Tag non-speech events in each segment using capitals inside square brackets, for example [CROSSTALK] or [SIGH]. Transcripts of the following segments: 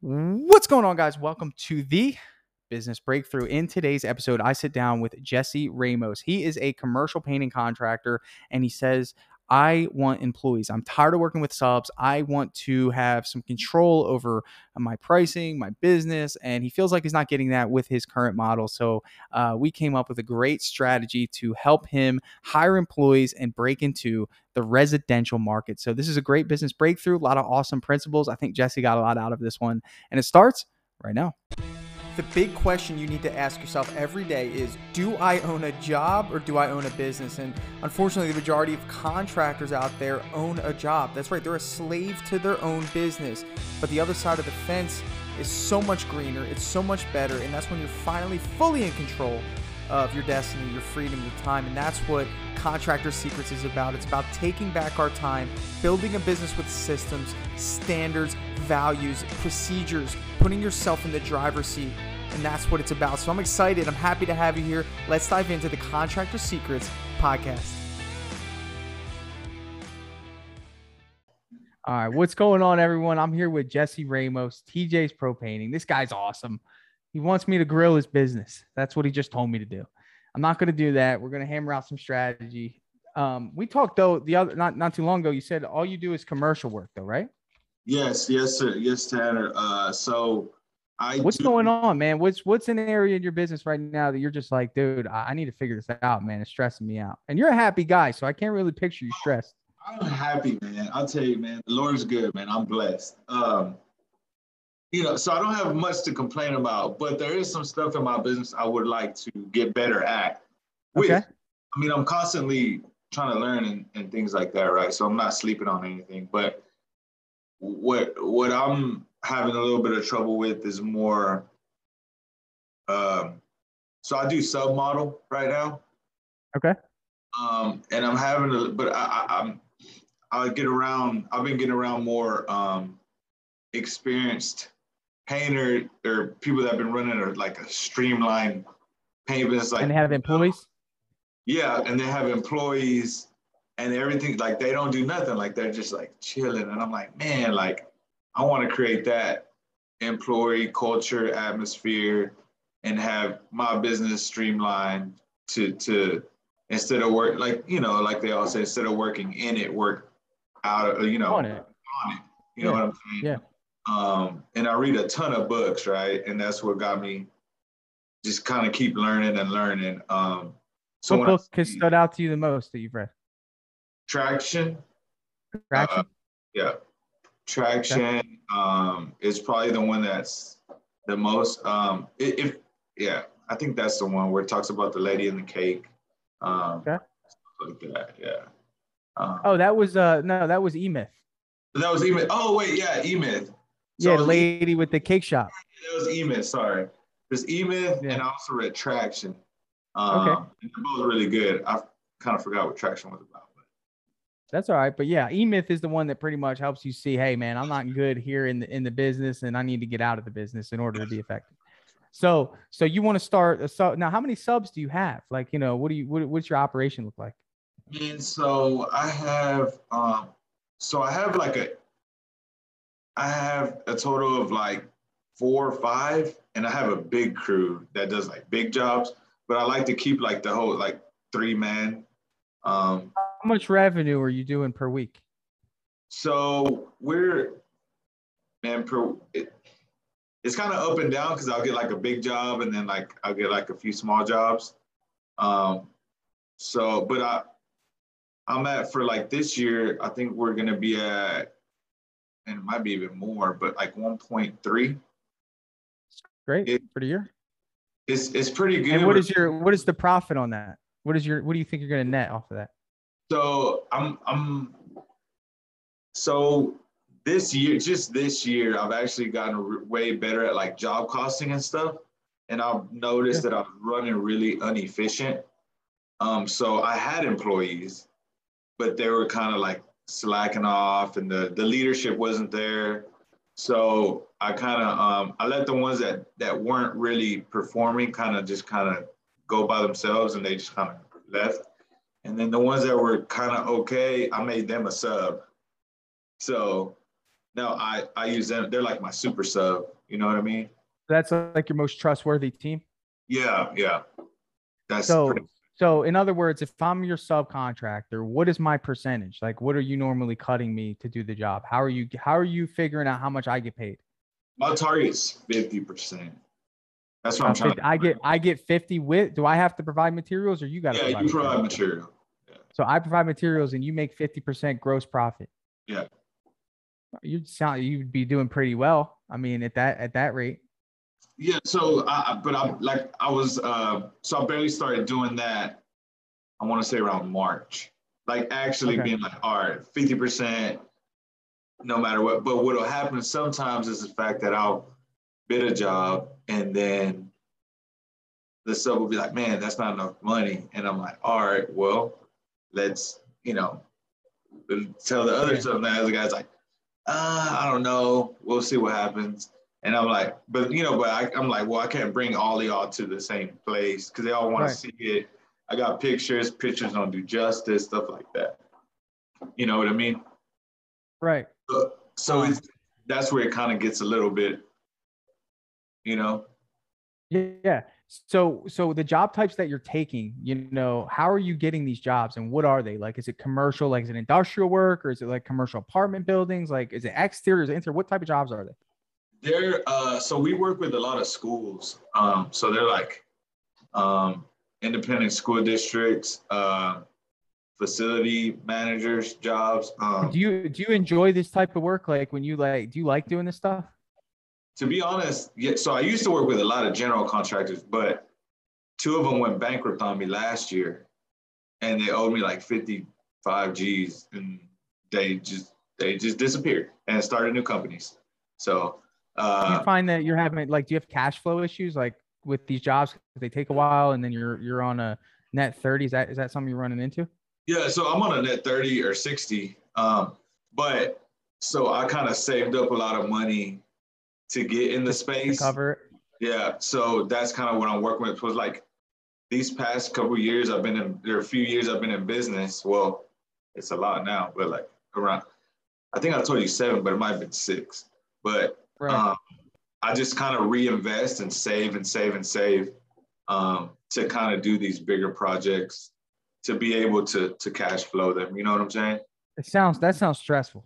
What's going on, guys? Welcome to the Business Breakthrough. In today's episode, I sit down with Jesse Ramos. He is a commercial painting contractor, and he says, I want employees. I'm tired of working with subs. I want to have some control over my pricing, my business. And he feels like he's not getting that with his current model. So uh, we came up with a great strategy to help him hire employees and break into the residential market. So this is a great business breakthrough, a lot of awesome principles. I think Jesse got a lot out of this one. And it starts right now the big question you need to ask yourself every day is do I own a job or do I own a business? And unfortunately, the majority of contractors out there own a job. That's right, they're a slave to their own business. But the other side of the fence is so much greener, it's so much better, and that's when you're finally fully in control of your destiny, your freedom, your time. And that's what Contractor Secrets is about. It's about taking back our time, building a business with systems, standards, values, procedures, putting yourself in the driver's seat. And that's what it's about. So I'm excited. I'm happy to have you here. Let's dive into the Contractor Secrets podcast. All right, what's going on, everyone? I'm here with Jesse Ramos, TJ's Pro Painting. This guy's awesome. He wants me to grill his business. That's what he just told me to do. I'm not going to do that. We're going to hammer out some strategy. Um, we talked though the other not not too long ago. You said all you do is commercial work, though, right? Yes, yes, sir. Yes, Tanner. Uh, so I what's do, going on, man? What's what's an area in your business right now that you're just like, dude, I, need to figure this out, man. It's stressing me out. And you're a happy guy, so I can't really picture you stressed. I'm happy, man. I'll tell you, man. The Lord's good, man. I'm blessed. Um, you know, so I don't have much to complain about, but there is some stuff in my business I would like to get better at. With, okay. I mean, I'm constantly trying to learn and, and things like that, right? So I'm not sleeping on anything. But what what I'm having a little bit of trouble with is more. Um, so I do sub model right now. Okay. Um, and I'm having a, but I, I, I'm, I get around. I've been getting around more um, experienced painter or people that have been running a, like a streamlined paint business. Like and they have employees. Yeah, and they have employees and everything. Like they don't do nothing. Like they're just like chilling. And I'm like, man, like I want to create that employee culture atmosphere and have my business streamlined to to instead of work like you know like they all say instead of working in it work out of you know on it, on it. You yeah. know what i'm saying? Yeah. Um and i read a ton of books right? And that's what got me just kind of keep learning and learning. Um so what book has stood out to you the most that you've read? Traction? Traction? Uh, yeah Traction okay. um, is probably the one that's the most. Um, if yeah, I think that's the one where it talks about the lady and the cake. Um, okay. Like that, yeah. Um, oh, that was uh no, that was E Myth. That was E Myth. Oh wait, yeah, E Myth. So yeah, lady with the cake shop. That was E Myth. Sorry, there's E Myth, yeah. and I also read Traction. Um, okay. they're both really good. I kind of forgot what Traction was about. That's all right. But yeah, E-Myth is the one that pretty much helps you see, hey man, I'm not good here in the in the business and I need to get out of the business in order to be effective. So so you want to start a sub now how many subs do you have? Like, you know, what do you what, what's your operation look like? And so I have um so I have like a I have a total of like four or five, and I have a big crew that does like big jobs, but I like to keep like the whole like three man um how much revenue are you doing per week? So we're man per it, it's kind of up and down because I'll get like a big job and then like I'll get like a few small jobs. Um, so but I I'm at for like this year, I think we're gonna be at and it might be even more, but like 1.3. Great it, for the year. It's it's pretty good. And what is your what is the profit on that? What is your what do you think you're gonna net off of that? So I'm I'm so this year, just this year, I've actually gotten way better at like job costing and stuff. And I've noticed yeah. that I'm running really inefficient. Um, so I had employees, but they were kind of like slacking off and the, the leadership wasn't there. So I kind of um, I let the ones that that weren't really performing kind of just kind of go by themselves and they just kind of left. And then the ones that were kind of okay, I made them a sub. So now I I use them. They're like my super sub. You know what I mean? That's like your most trustworthy team. Yeah, yeah. That's so. Pretty- so in other words, if I'm your subcontractor, what is my percentage? Like, what are you normally cutting me to do the job? How are you? How are you figuring out how much I get paid? My target's fifty percent. That's what uh, I'm trying. 50, I get I get fifty with. Do I have to provide materials, or you got? Yeah, provide you provide material. Yeah. So I provide materials, and you make fifty percent gross profit. Yeah. You'd sound you'd be doing pretty well. I mean, at that at that rate. Yeah. So, I, but I like I was uh so I barely started doing that. I want to say around March. Like actually okay. being like, all right, fifty percent, no matter what. But what'll happen sometimes is the fact that I'll bid a job and then the sub will be like, man, that's not enough money. And I'm like, all right, well, let's, you know, tell the other stuff. now. The guy's like, uh, I don't know. We'll see what happens. And I'm like, but you know, but I, am like, well, I can't bring all y'all to the same place because they all want right. to see it. I got pictures. Pictures don't do justice, stuff like that. You know what I mean? Right. So, so it's that's where it kind of gets a little bit, you know. Yeah. So so the job types that you're taking, you know, how are you getting these jobs and what are they? Like is it commercial, like is it industrial work or is it like commercial apartment buildings? Like is it exterior, is it interior? What type of jobs are they? They're uh so we work with a lot of schools. Um so they're like um independent school districts, uh facility managers jobs. Um, do you do you enjoy this type of work? Like when you like do you like doing this stuff? To be honest, yeah. So I used to work with a lot of general contractors, but two of them went bankrupt on me last year, and they owed me like 55 G's, and they just they just disappeared and started new companies. So uh, you find that you're having like, do you have cash flow issues like with these jobs? They take a while, and then you're you're on a net 30. Is that is that something you're running into? Yeah, so I'm on a net 30 or 60. Um, but so I kind of saved up a lot of money to get in the space. cover. Yeah. So that's kind of what I'm working with. Was like these past couple years I've been in there a few years I've been in business. Well, it's a lot now, but like around I think I told you seven, but it might have been six. But right. um, I just kind of reinvest and save and save and save um, to kind of do these bigger projects to be able to to cash flow them. You know what I'm saying? It sounds that sounds stressful.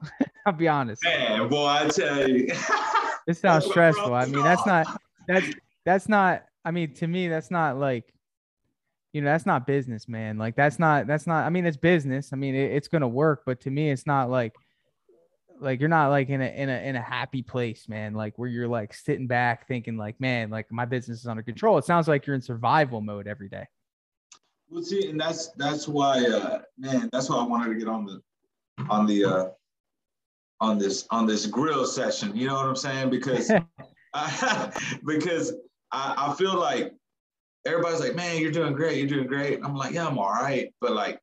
[LAUGHS] I'll be honest. Man, boy, I tell you. [LAUGHS] It sounds stressful. I mean, that's not that's that's not. I mean, to me, that's not like, you know, that's not business, man. Like that's not that's not. I mean, it's business. I mean, it, it's gonna work, but to me, it's not like like you're not like in a in a in a happy place, man. Like where you're like sitting back thinking like, man, like my business is under control. It sounds like you're in survival mode every day. Well, see, and that's that's why, uh, man, that's why I wanted to get on the on the uh, on this on this grill session. You know what I'm saying? Because I, [LAUGHS] [LAUGHS] because I, I feel like everybody's like, man, you're doing great, you're doing great. I'm like, yeah, I'm all right, but like.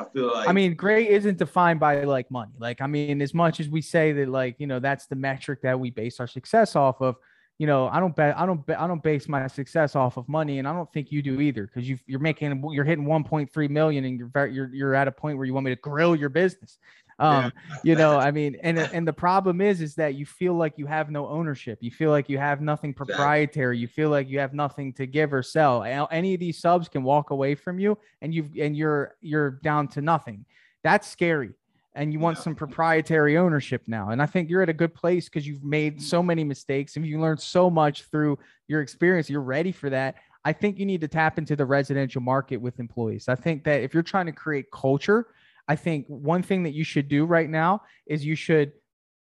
I feel like I mean, great isn't defined by like money. Like, I mean, as much as we say that, like, you know, that's the metric that we base our success off of, you know, I don't bet, I don't, bet, I don't base my success off of money, and I don't think you do either, because you you're making, you're hitting 1.3 million, and you're very, you're you're at a point where you want me to grill your business. Um, you know, I mean, and and the problem is, is that you feel like you have no ownership. You feel like you have nothing proprietary. You feel like you have nothing to give or sell. Any of these subs can walk away from you, and you've and you're you're down to nothing. That's scary and you want some proprietary ownership now. And I think you're at a good place because you've made so many mistakes and you learned so much through your experience. You're ready for that. I think you need to tap into the residential market with employees. I think that if you're trying to create culture, I think one thing that you should do right now is you should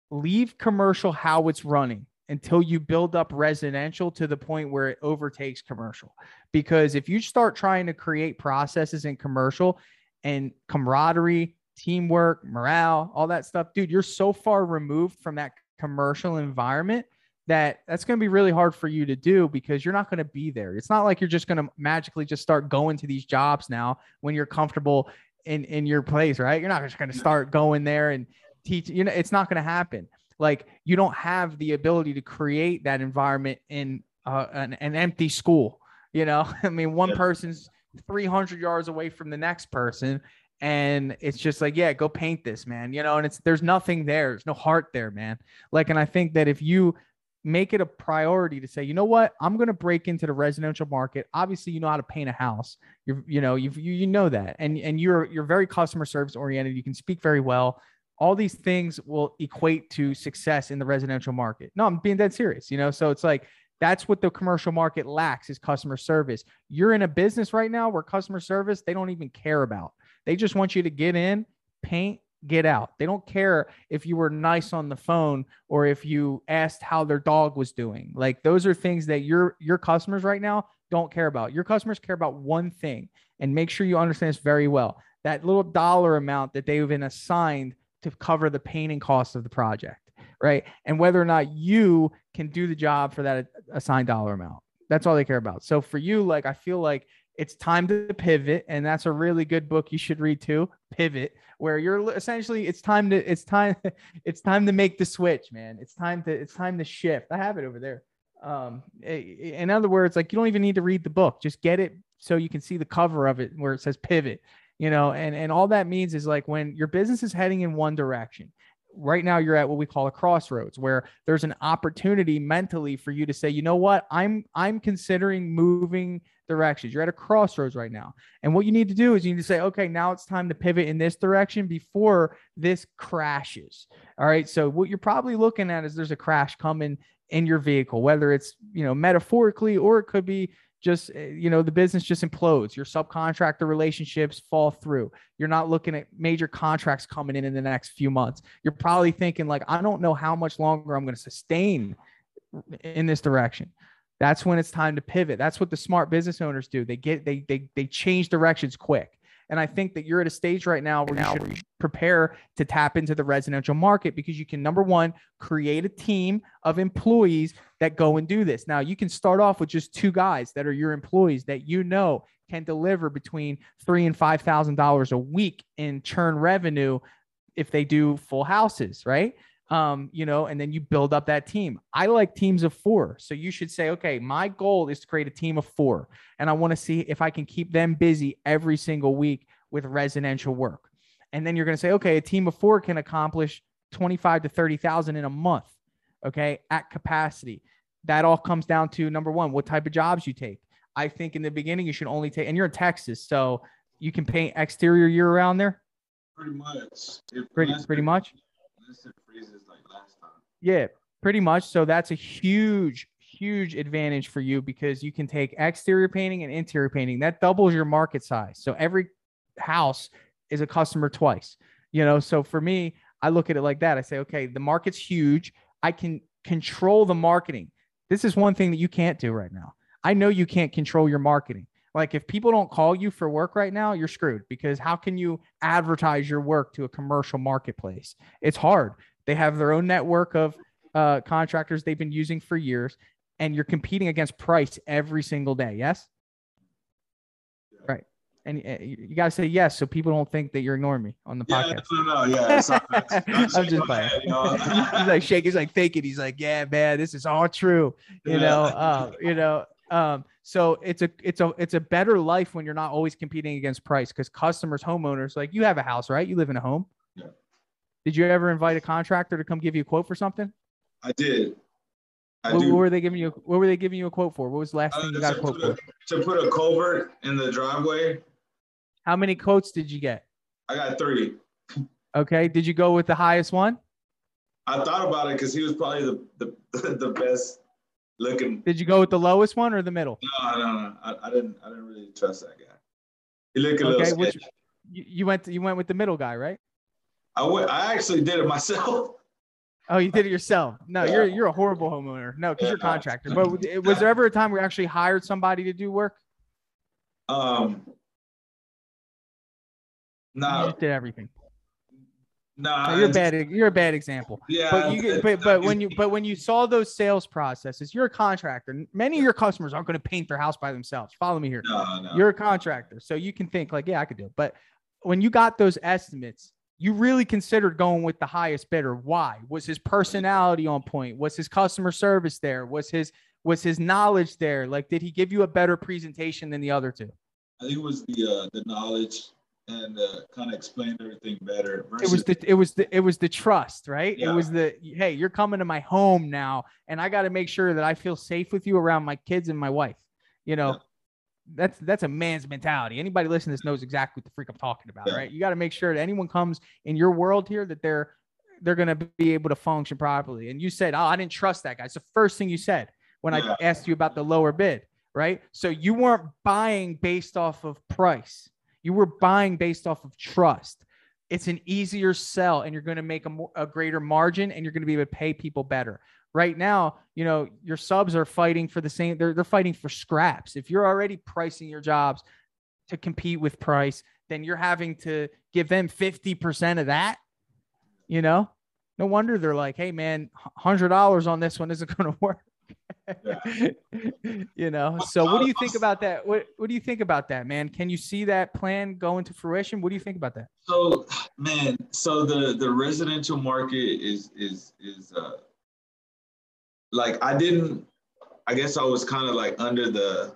leave commercial how it's running until you build up residential to the point where it overtakes commercial. Because if you start trying to create processes in commercial and camaraderie, teamwork, morale, all that stuff, dude, you're so far removed from that commercial environment that that's going to be really hard for you to do because you're not going to be there. It's not like you're just going to magically just start going to these jobs now when you're comfortable in in your place, right? You're not just going to start going there and teach. You know, it's not going to happen. Like you don't have the ability to create that environment in uh, an, an empty school. You know, [LAUGHS] I mean, one person's 300 yards away from the next person, and it's just like yeah go paint this man you know and it's there's nothing there there's no heart there man like and i think that if you make it a priority to say you know what? I'm going to break into the residential market. Obviously you know how to paint a house. You're you know you you know that. And and you're you're very customer service oriented. You can speak very well. All these things will equate to success in the residential market. No i'm being dead serious you know? So it's like that's what the commercial market lacks is customer service. You're in a business right now where customer service they don't even care about. They just want you to get in, paint, get out. They don't care if you were nice on the phone or if you asked how their dog was doing. Like those are things that your your customers right now don't care about. Your customers care about one thing and make sure you understand this very well. That little dollar amount that they've been assigned to cover the pain and cost of the project, right? And whether or not you can do the job for that assigned dollar amount. That's all they care about. So for you, like I feel like it's time to pivot and that's a really good book you should read too pivot where you're essentially it's time to it's time [LAUGHS] it's time to make the switch man. It's time to it's time to shift. I have it over there. Um in other words like you don't even need to read the book. Just get it so you can see the cover of it where it says pivot you know and and all that means is like when your business is heading in one direction right now you're at what we call a crossroads where there's an opportunity mentally for you to say you know what? I'm i'm considering moving directions. You're at a crossroads right now. And what you need to do is you need to say okay now it's time to pivot in this direction before this crashes. All right. So what you're probably looking at is there's a crash coming in your vehicle whether it's you know metaphorically or it could be just eh, you know the business just implodes your subcontractor relationships fall through. You're not looking at major contracts coming in in the next few months. You're probably thinking like i don't know how much longer i'm going to sustain in this direction that's when it's time to pivot that's what the smart business owners do they get they they, they change directions quick and I think that you're at a stage right now where you should prepare to tap into the residential market because you can, number one, create a team of employees that go and do this. Now, you can start off with just two guys that are your employees that you know can deliver between three and five thousand dollars a week in churn revenue if they do full houses, right? Um, you know, and then you build up that team. I like teams of four. So you should say, okay, my goal is to create a team of four. And I want to see if I can keep them busy every single week with residential work. And then you're going to say, okay, a team of four can accomplish 25 to 30,000 in a month. Okay. At capacity. That all comes down to number one, what type of jobs you take. I think in the beginning, you should only take, and you're in Texas. So you can paint exterior year around there. Pretty much. pretty, pretty much freezes like last time. Yeah, pretty much. So that's a huge, huge advantage for you because you can take exterior painting and interior painting. That doubles your market size. So every house is a customer twice. You know, so for me, I look at it like that. I say, okay, the market's huge. I can control the marketing. This is one thing that you can't do right now. I know you can't control your marketing. Like if people don't call you for work right now, you're screwed because how can you advertise your work to a commercial marketplace? It's hard. They have their own network of uh, contractors they've been using for years, and you're competing against price every single day. Yes. Right. And uh, you got to say yes so people don't think that you're ignoring me on the yeah, podcast. No, no, yeah. [LAUGHS] I'm, I'm just playing. you [LAUGHS] know? he's like shaking, he's like fake it. He's like, yeah, man, this is all true. You yeah. know, uh, you know. Um, so it's a it's a it's a better life when you're not always competing against price because customers, homeowners, like you have a house, right? You live in a home. Yeah. Did you ever invite a contractor to come give you a quote for something? I did. I what, what, were they giving you? What were they giving you a quote for? What was the last uh, thing you got a quote for? To put a culvert in the driveway. How many quotes did you get? I got three. Okay. Did you go with the highest one? I thought about it because he was probably the, the [LAUGHS] the best looking. Did you go with the lowest one or the middle? No, no, no. I, I didn't. I didn't really trust that guy. He looked a okay, little. Which, you went. You went with the middle guy, right? I went. I actually did it myself. Oh, you did it yourself. No, yeah. you're you're a horrible homeowner. No, because yeah. you're a contractor. But was there ever a time where you actually hired somebody to do work? Um. No. You just did everything. No, no, you're bad. You're a bad example. Yeah, but you but, but when you but when you saw those sales processes, you're a contractor. Many of your customers aren't going to paint their house by themselves. Follow me here. No, no. You're a contractor, so you can think like, yeah, I could do it. But when you got those estimates, you really considered going with the highest bidder. Why? Was his personality on point? Was his customer service there? Was his was his knowledge there? Like, did he give you a better presentation than the other two? I think it was the uh, the knowledge and uh, kind of explained everything better. Versus- it was the it was the it was the trust, right? Yeah. It was the hey, you're coming to my home now, and I got to make sure that I feel safe with you around my kids and my wife. You know, yeah. that's that's a man's mentality. Anybody listening to this knows exactly what the freak I'm talking about, yeah. right? You got to make sure that anyone comes in your world here that they're they're gonna be able to function properly. And you said, oh, I didn't trust that guy. It's the first thing you said when I asked you about the lower bid, right? So you weren't buying based off of price you were buying based off of trust. It's an easier sell, and you're going to make a, more, a greater margin, and you're going to be able to pay people better. Right now, you know your subs are fighting for the same. They're they're fighting for scraps. If you're already pricing your jobs to compete with price, then you're having to give them fifty percent of that. You know, no wonder they're like, "Hey, man, hundred dollars on this one isn't going [LAUGHS] to work." [LAUGHS] you know so what do you think about that? What what do you think about that man? Can you see that plan go into fruition? What do you think about that? So man so the the residential market is is is uh like i didn't i guess i was kind of like under the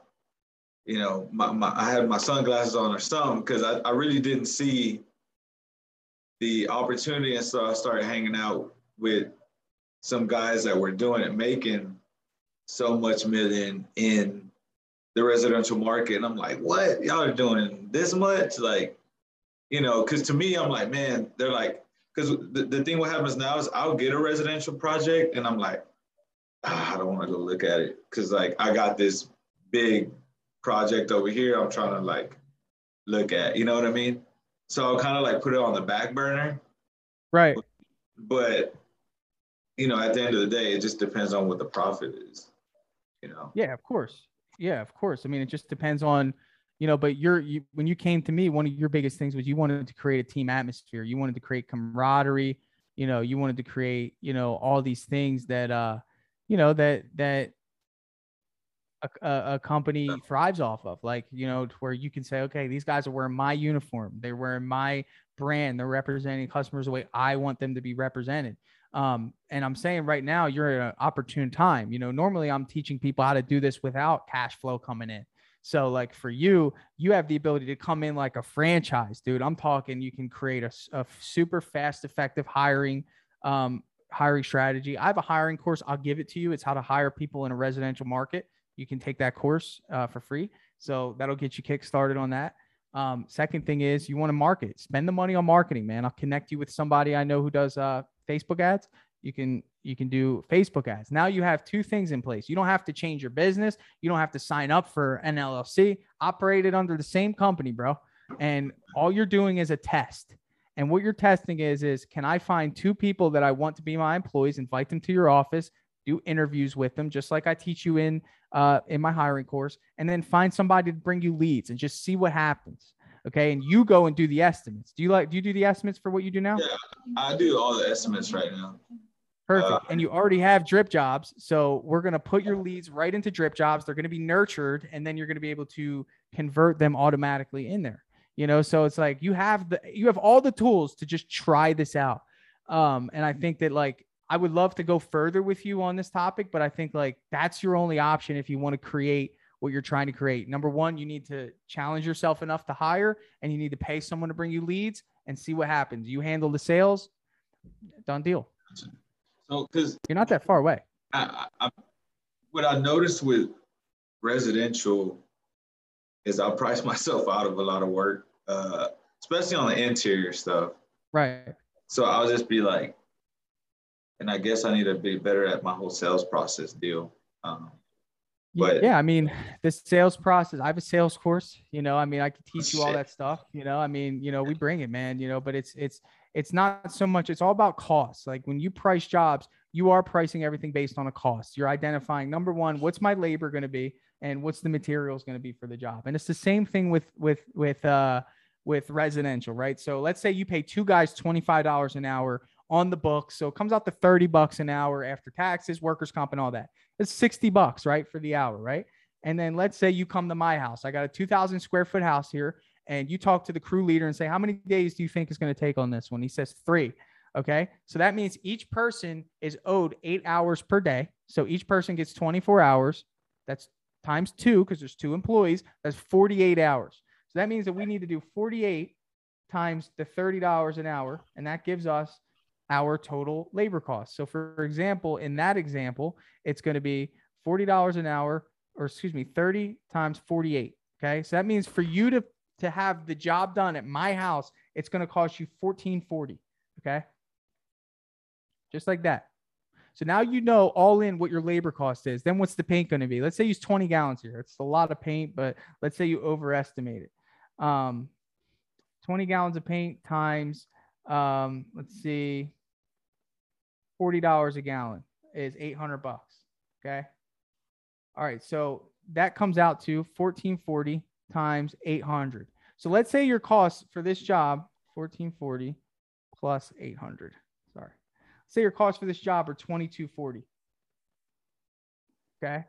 you know my, my i had my sunglasses on or something because I, I really didn't see the opportunity and so i started hanging out with some guys that were doing it making so much million in the residential market. And I'm like, what? Y'all are doing this much? Like, you know, because to me, I'm like, man, they're like, because the, the thing what happens now is I'll get a residential project and I'm like, ah, I don't want to go look at it. Cause like I got this big project over here I'm trying to like look at, you know what I mean? So I'll kind of like put it on the back burner. Right. But, you know, at the end of the day, it just depends on what the profit is you know? Yeah of course. Yeah of course. I mean it just depends on you know but you're you, when you came to me one of your biggest things was you wanted to create a team atmosphere. You wanted to create camaraderie. You know you wanted to create you know all these things that uh you know that that a, a, company thrives off of. Like you know where you can say okay these guys are wearing my uniform. They're wearing my brand. They're representing customers the way i want them to be represented um, and I'm saying right now, you're at an opportune time. You know, normally I'm teaching people how to do this without cash flow coming in. So, like for you, you have the ability to come in like a franchise, dude. I'm talking, you can create a, a super fast, effective hiring, um, hiring strategy. I have a hiring course. I'll give it to you. It's how to hire people in a residential market. You can take that course uh, for free. So that'll get you kick started on that. Um, second thing is you want to market. Spend the money on marketing, man. I'll connect you with somebody I know who does uh, Facebook ads, you can you can do Facebook ads. Now you have two things in place. You don't have to change your business. You don't have to sign up for an LLC. Operated under the same company, bro. And all you're doing is a test. And what you're testing is is can I find two people that I want to be my employees, invite them to your office, do interviews with them, just like I teach you in uh, in my hiring course, and then find somebody to bring you leads and just see what happens. Okay. And you go and do the estimates. Do you like, do you do the estimates for what you do now? Yeah, I do all the estimates right now. Perfect. Uh, and you already have drip jobs. So we're going to put your leads right into drip jobs. They're going to be nurtured and then you're going to be able to convert them automatically in there. You know, so it's like you have the, you have all the tools to just try this out. Um, and I think that like, I would love to go further with you on this topic, but I think like that's your only option if you want to create what you're trying to create. Number one, you need to challenge yourself enough to hire and you need to pay someone to bring you leads and see what happens. You handle the sales, done deal. So, because you're not that far away. I, I, what I noticed with residential is I price [LAUGHS] myself out of a lot of work, uh, especially on the interior stuff. Right. So I'll just be like, and I guess I need to be better at my whole sales process deal. Um, but yeah, I mean, the sales process, I have a sales course, you know, I mean, I can teach you all that stuff, you know, I mean, you know, we bring it, man, you know, but it's, it's, it's not so much, it's all about costs. Like when you price jobs, you are pricing everything based on a cost. You're identifying number one, what's my labor going to be and what's the materials going to be for the job. And it's the same thing with, with, with, uh, with residential, right? So let's say you pay two guys $25 an hour on the books. So it comes out to 30 bucks an hour after taxes, workers' comp, and all that. It's 60 bucks, right? For the hour, right? And then let's say you come to my house. I got a 2,000 square foot house here, and you talk to the crew leader and say, How many days do you think is going to take on this one? He says, Three. Okay. So that means each person is owed eight hours per day. So each person gets 24 hours. That's times two because there's two employees. That's 48 hours. So that means that we need to do 48 times the $30 an hour, and that gives us our total labor cost. So, for example, in that example, it's going to be $40 an hour, or excuse me, 30 times 48. Okay. So that means for you to, to have the job done at my house, it's going to cost you 1440. Okay. Just like that. So now you know all in what your labor cost is. Then what's the paint going to be? Let's say you use 20 gallons here. It's a lot of paint, but let's say you overestimate it. Um, 20 gallons of paint times, um, let's see, $40 a gallon is 800 bucks. Okay. All right. So that comes out to 1440 times 800. So let's say your cost for this job, 1440 plus 800. Sorry. Let's say your cost for this job are 2240. Okay.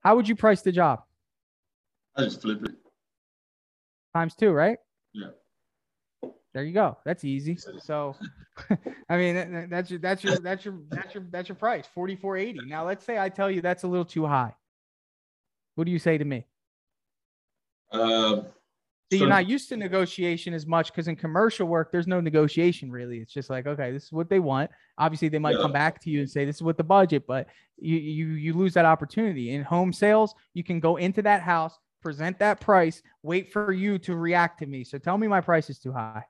How would you price the job? I just flip it. Times two, right? Yeah. There you go. That's easy. So, [LAUGHS] I mean, that's your that's your that's your that's your that's your price, forty four eighty. Now, let's say I tell you that's a little too high. What do you say to me? Uh, so you're not used to negotiation as much because in commercial work, there's no negotiation really. It's just like, okay, this is what they want. Obviously, they might yeah. come back to you and say, this is what the budget, but you you you lose that opportunity. In home sales, you can go into that house, present that price, wait for you to react to me. So tell me my price is too high.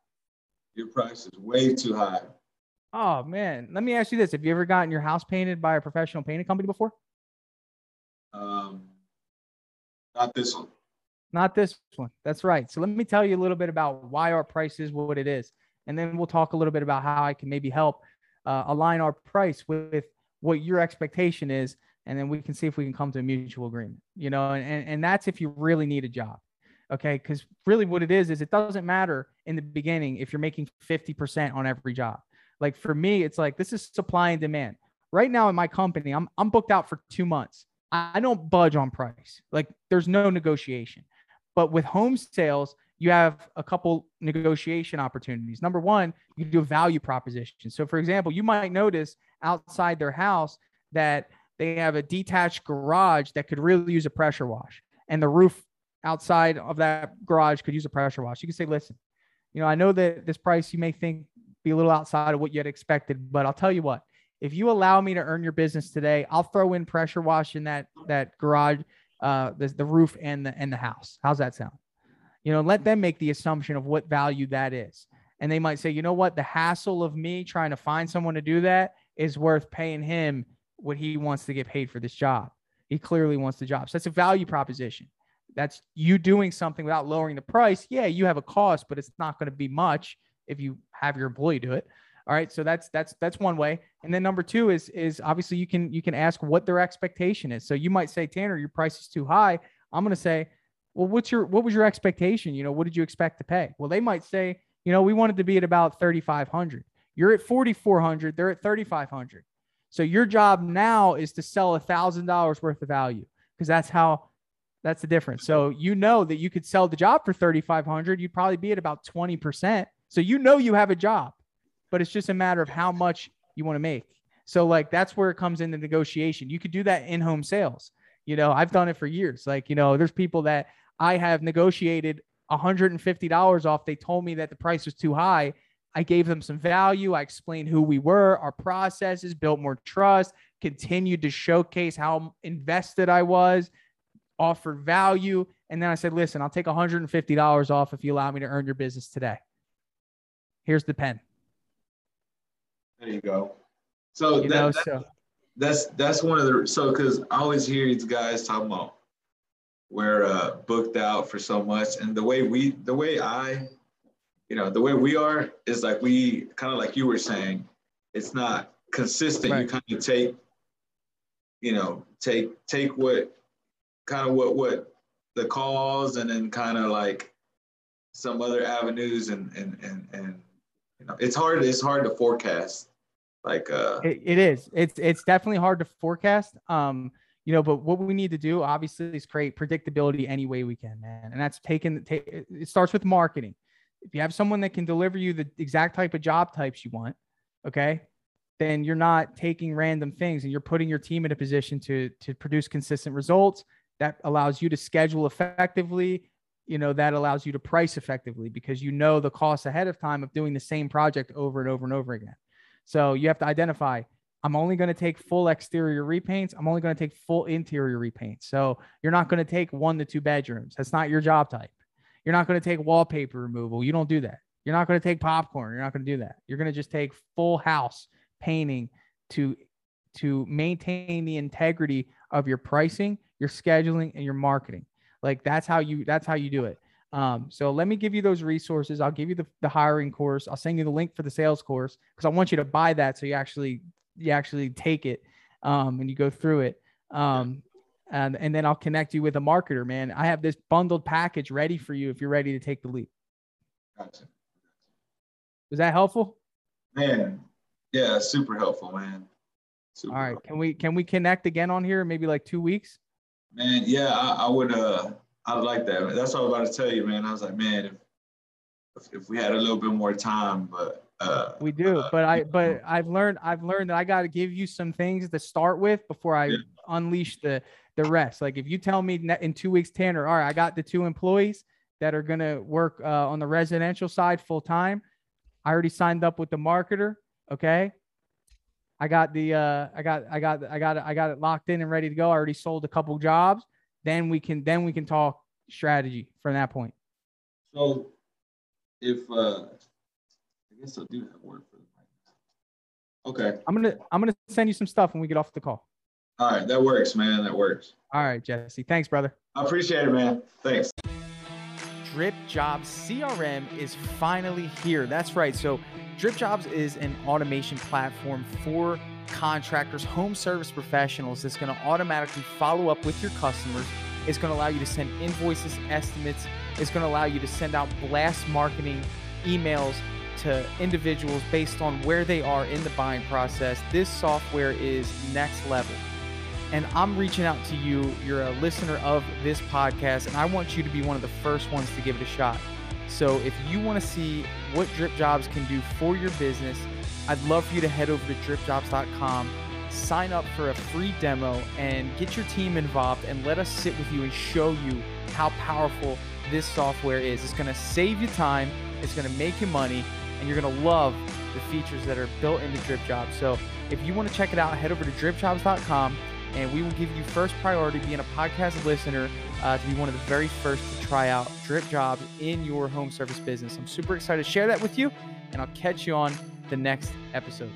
Your price is way too high. Oh man, let me ask you this: Have you ever gotten your house painted by a professional painting company before? Um, not this one. Not this one. That's right. So let me tell you a little bit about why our price is what it is, and then we'll talk a little bit about how I can maybe help uh, align our price with what your expectation is, and then we can see if we can come to a mutual agreement. You know, and and that's if you really need a job. Okay. Because really what it is, is it doesn't matter in the beginning if you're making 50% on every job. Like for me, it's like this is supply and demand. Right now in my company, I'm, I'm booked out for two months. I don't budge on price. Like there's no negotiation. But with home sales, you have a couple negotiation opportunities. Number one, you do a value proposition. So, for example, you might notice outside their house that they have a detached garage that could really use a pressure wash, and the roof outside of that garage could use a pressure wash. You can say, listen, you know, I know that this price you may think be a little outside of what you had expected, but I'll tell you what, if you allow me to earn your business today, I'll throw in pressure wash in that that garage, uh, the, the roof and the and the house. How's that sound? You know, let them make the assumption of what value that is. And they might say, you know what, the hassle of me trying to find someone to do that is worth paying him what he wants to get paid for this job. He clearly wants the job. So that's a value proposition that's you doing something without lowering the price. Yeah, you have a cost, but it's not going to be much if you have your employee do it. All right, so that's that's that's one way. And then number two is is obviously you can you can ask what their expectation is. So you might say, Tanner, your price is too high. I'm going to say, well, what's your what was your expectation? You know, what did you expect to pay? Well, they might say, you know, we wanted to be at about 3,500. You're at 4,400. They're at 3,500. So your job now is to sell a thousand dollars worth of value because that's how that's the difference. So you know that you could sell the job for 3,500. You'd probably be at about 20%. So you know you have a job, but it's just a matter of how much you want to make. So like that's where it comes in the negotiation. You could do that in home sales. You know, I've done it for years. Like, you know, there's people that I have negotiated $150 off. They told me that the price was too high. I gave them some value. I explained who we were, our processes, built more trust, continued to showcase how invested I was, offered value. And then I said, listen, I'll take $150 off if you allow me to earn your business today. Here's the pen. There you go. So, that, know, that, so that's that's one of the so because I always hear these guys talking about we're uh, booked out for so much, and the way we the way I, you know, the way we are is like we kind of like you were saying, it's not consistent. Right. You kind of take, you know, take take what kind of what what the cause and then kind of like some other avenues and and and and you know it's hard it's hard to forecast like uh it, it is. It's it's definitely hard to forecast. Um you know but what we need to do obviously is create predictability any way we can man. And that's taken take, it starts with marketing. If you have someone that can deliver you the exact type of job types you want okay then you're not taking random things and you're putting your team in a position to to produce consistent results that allows you to schedule effectively you know that allows you to price effectively because you know the cost ahead of time of doing the same project over and over and over again. So you have to identify i'm only going to take full exterior repaints. I'm only going to take full interior repaints. So you're not going to take one to two bedrooms. That's not your job type. You're not going to take wallpaper removal. You don't do that. You're not going to take popcorn. You're not going to do that. You're going to just take full house painting to to maintain the integrity of your pricing your scheduling and your marketing like that's how you that's how you do it. Um, so let me give you those resources. I'll give you the, the hiring course. I'll send you the link for the sales course because I want you to buy that so you actually you actually take it um, and you go through it. Um, and, and then I'll connect you with a marketer, man. I have this bundled package ready for you if you're ready to take the leap. Gotcha. Was that helpful? Man, yeah, super helpful, man. Super All right, helpful. can we can we connect again on here? Maybe like two weeks. Man, yeah, I, I would. Uh, I like that. That's what I was about to tell you, man. I was like, man, if if, if we had a little bit more time, but uh, we do. Uh, but I, but I've learned, I've learned that I got to give you some things to start with before I yeah. unleash the the rest. Like if you tell me in two weeks, Tanner, all right, I got the two employees that are gonna work uh, on the residential side full time. I already signed up with the marketer. Okay. I got the uh, I got I got I got I got it locked in and ready to go. I already sold a couple jobs. Then we can then we can talk strategy from that point. So, if uh, I guess I'll do that word for the them. Okay. I'm gonna I'm gonna send you some stuff when we get off the call. All right, that works, man. That works. All right, Jesse. Thanks, brother. I appreciate it, man. Thanks. Drip Jobs CRM is finally here. That's right. So, Drip Jobs is an automation platform for contractors, home service professionals that's going to automatically follow up with your customers. It's going to allow you to send invoices, estimates. It's going to allow you to send out blast marketing emails to individuals based on where they are in the buying process. This software is next level and I'm reaching out to you. You're a listener of this podcast, and I want you to be one of the first ones to give it a shot. So if you want to see what Drip Jobs can do for your business, I'd love for you to head over to dripjobs.com, sign up for a free demo, and get your team involved and let us sit with you and show you how powerful this software is. It's going to save you time, it's going to make you money, and you're going to love the features that are built into Drip Jobs. So if you want to check it out, head over to dripjobs.com and we will give you first priority being a podcast listener uh, to be one of the very first to try out drip jobs in your home service business. I'm super excited to share that with you and i'll catch you on the next episode